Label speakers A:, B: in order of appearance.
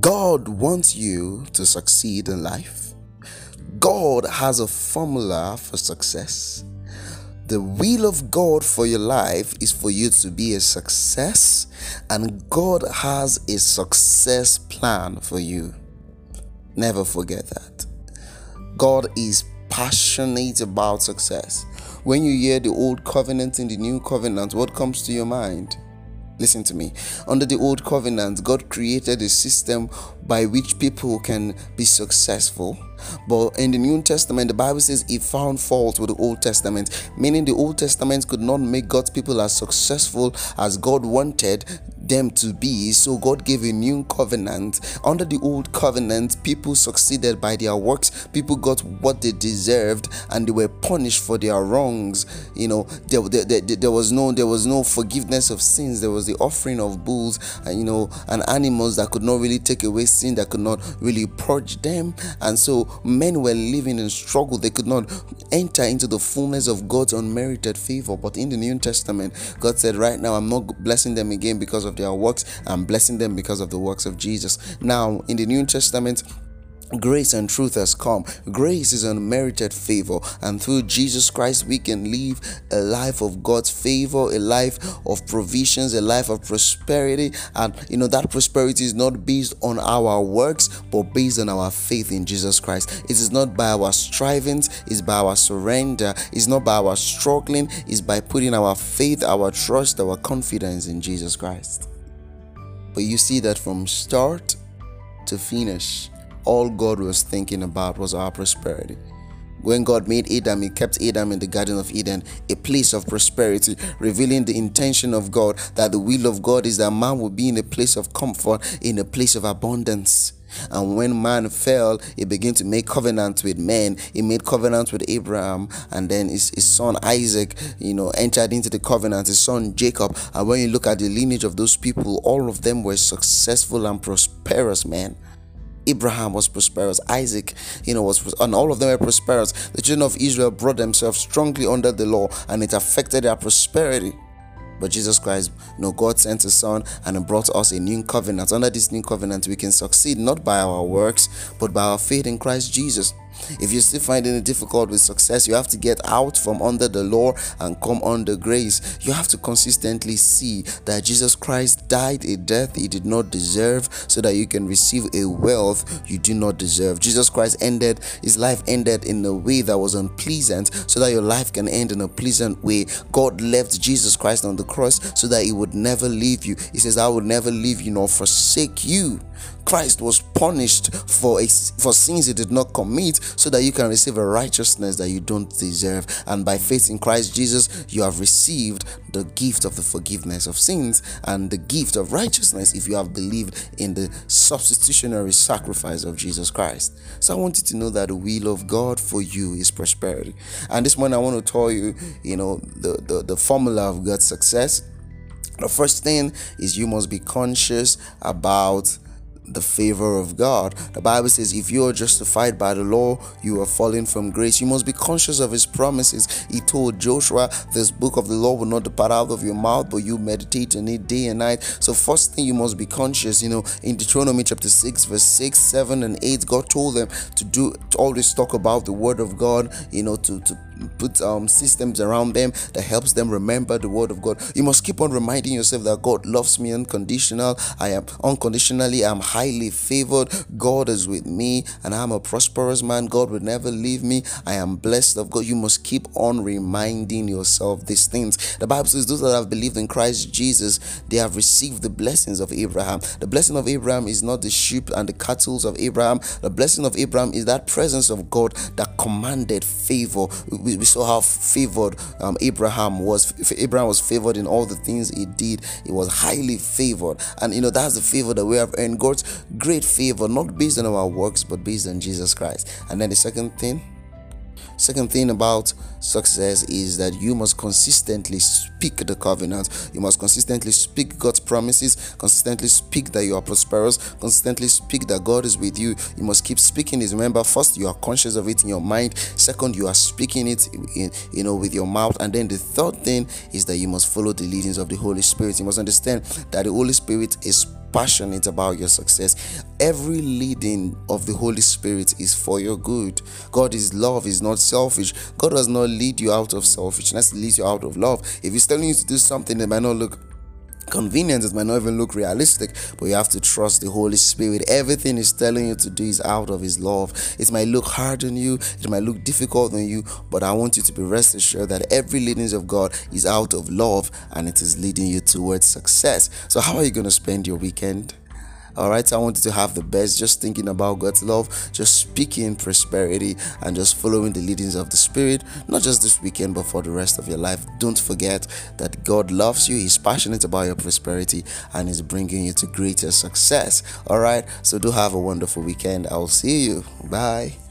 A: God wants you to succeed in life. God has a formula for success. The will of God for your life is for you to be a success, and God has a success plan for you. Never forget that. God is passionate about success. When you hear the old covenant and the new covenant, what comes to your mind? Listen to me. Under the old covenant, God created a system by which people can be successful. But in the New Testament, the Bible says He found fault with the Old Testament, meaning the Old Testament could not make God's people as successful as God wanted them to be. So God gave a new covenant. Under the old covenant, people succeeded by their works, people got what they deserved, and they were punished for their wrongs. You know, there, there, there, there was no there was no forgiveness of sins. There was the offering of bulls, and you know, and animals that could not really take away sin, that could not really purge them. And so men were living in struggle. They could not enter into the fullness of God's unmerited favor. But in the New Testament, God said, Right now, I'm not blessing them again because of their works. I'm blessing them because of the works of Jesus. Now, in the New Testament, Grace and truth has come. Grace is unmerited favor, and through Jesus Christ, we can live a life of God's favor, a life of provisions, a life of prosperity. And you know, that prosperity is not based on our works, but based on our faith in Jesus Christ. It is not by our strivings, it's by our surrender, it's not by our struggling, it's by putting our faith, our trust, our confidence in Jesus Christ. But you see that from start to finish, all God was thinking about was our prosperity. When God made Adam, He kept Adam in the Garden of Eden, a place of prosperity, revealing the intention of God that the will of God is that man will be in a place of comfort, in a place of abundance. And when man fell, he began to make covenants with men. He made covenants with Abraham, and then his, his son Isaac, you know, entered into the covenant, his son Jacob. And when you look at the lineage of those people, all of them were successful and prosperous men. Abraham was prosperous, Isaac, you know, was and all of them were prosperous. The children of Israel brought themselves strongly under the law, and it affected their prosperity. But Jesus Christ, you know, God sent His Son and brought us a new covenant. Under this new covenant, we can succeed not by our works, but by our faith in Christ Jesus. If you're still finding it difficult with success, you have to get out from under the law and come under grace. You have to consistently see that Jesus Christ died a death he did not deserve so that you can receive a wealth you do not deserve. Jesus Christ ended, his life ended in a way that was unpleasant so that your life can end in a pleasant way. God left Jesus Christ on the cross so that he would never leave you. He says, I will never leave you nor forsake you. Christ was punished for a, for sins he did not commit so that you can receive a righteousness that you don't deserve. And by faith in Christ Jesus you have received the gift of the forgiveness of sins and the gift of righteousness if you have believed in the substitutionary sacrifice of Jesus Christ. So I want you to know that the will of God for you is prosperity. And this morning I want to tell you you know the the, the formula of God's success. The first thing is you must be conscious about the favor of God. The Bible says, if you are justified by the law, you are falling from grace. You must be conscious of His promises. He told Joshua, This book of the law will not depart out of your mouth, but you meditate on it day and night. So, first thing you must be conscious, you know, in Deuteronomy chapter 6, verse 6, 7, and 8, God told them to do to always talk about the word of God, you know, to, to put um, systems around them that helps them remember the word of God. You must keep on reminding yourself that God loves me unconditional. I am unconditionally, I'm highly favored. God is with me and I'm a prosperous man. God will never leave me. I am blessed of God. You must keep on reminding yourself these things. The Bible says those that have believed in Christ Jesus, they have received the blessings of Abraham. The blessing of Abraham is not the sheep and the cattle of Abraham. The blessing of Abraham is that presence of God that commanded favor we, we saw how favored um, Abraham was. Abraham was favored in all the things he did. He was highly favored, and you know that's the favor that we have earned. God's great favor, not based on our works, but based on Jesus Christ. And then the second thing Second thing about success is that you must consistently speak the covenant. You must consistently speak God's promises, consistently speak that you are prosperous, consistently speak that God is with you. You must keep speaking it. Remember, first you are conscious of it in your mind. Second, you are speaking it in, you know with your mouth. And then the third thing is that you must follow the leadings of the Holy Spirit. You must understand that the Holy Spirit is passionate about your success. Every leading of the Holy Spirit is for your good. God is love, is not selfish. God does not lead you out of selfishness, he leads you out of love. If He's telling you to do something it might not look convenient it might not even look realistic but you have to trust the holy spirit. Everything he's telling you to do is out of his love. It might look hard on you it might look difficult on you but i want you to be rest assured that every leadings of god is out of love and it is leading you towards success. So how are you going to spend your weekend all right, I want you to have the best, just thinking about God's love, just speaking prosperity, and just following the leadings of the Spirit, not just this weekend, but for the rest of your life. Don't forget that God loves you, He's passionate about your prosperity, and is bringing you to greater success. All right, so do have a wonderful weekend. I'll see you. Bye.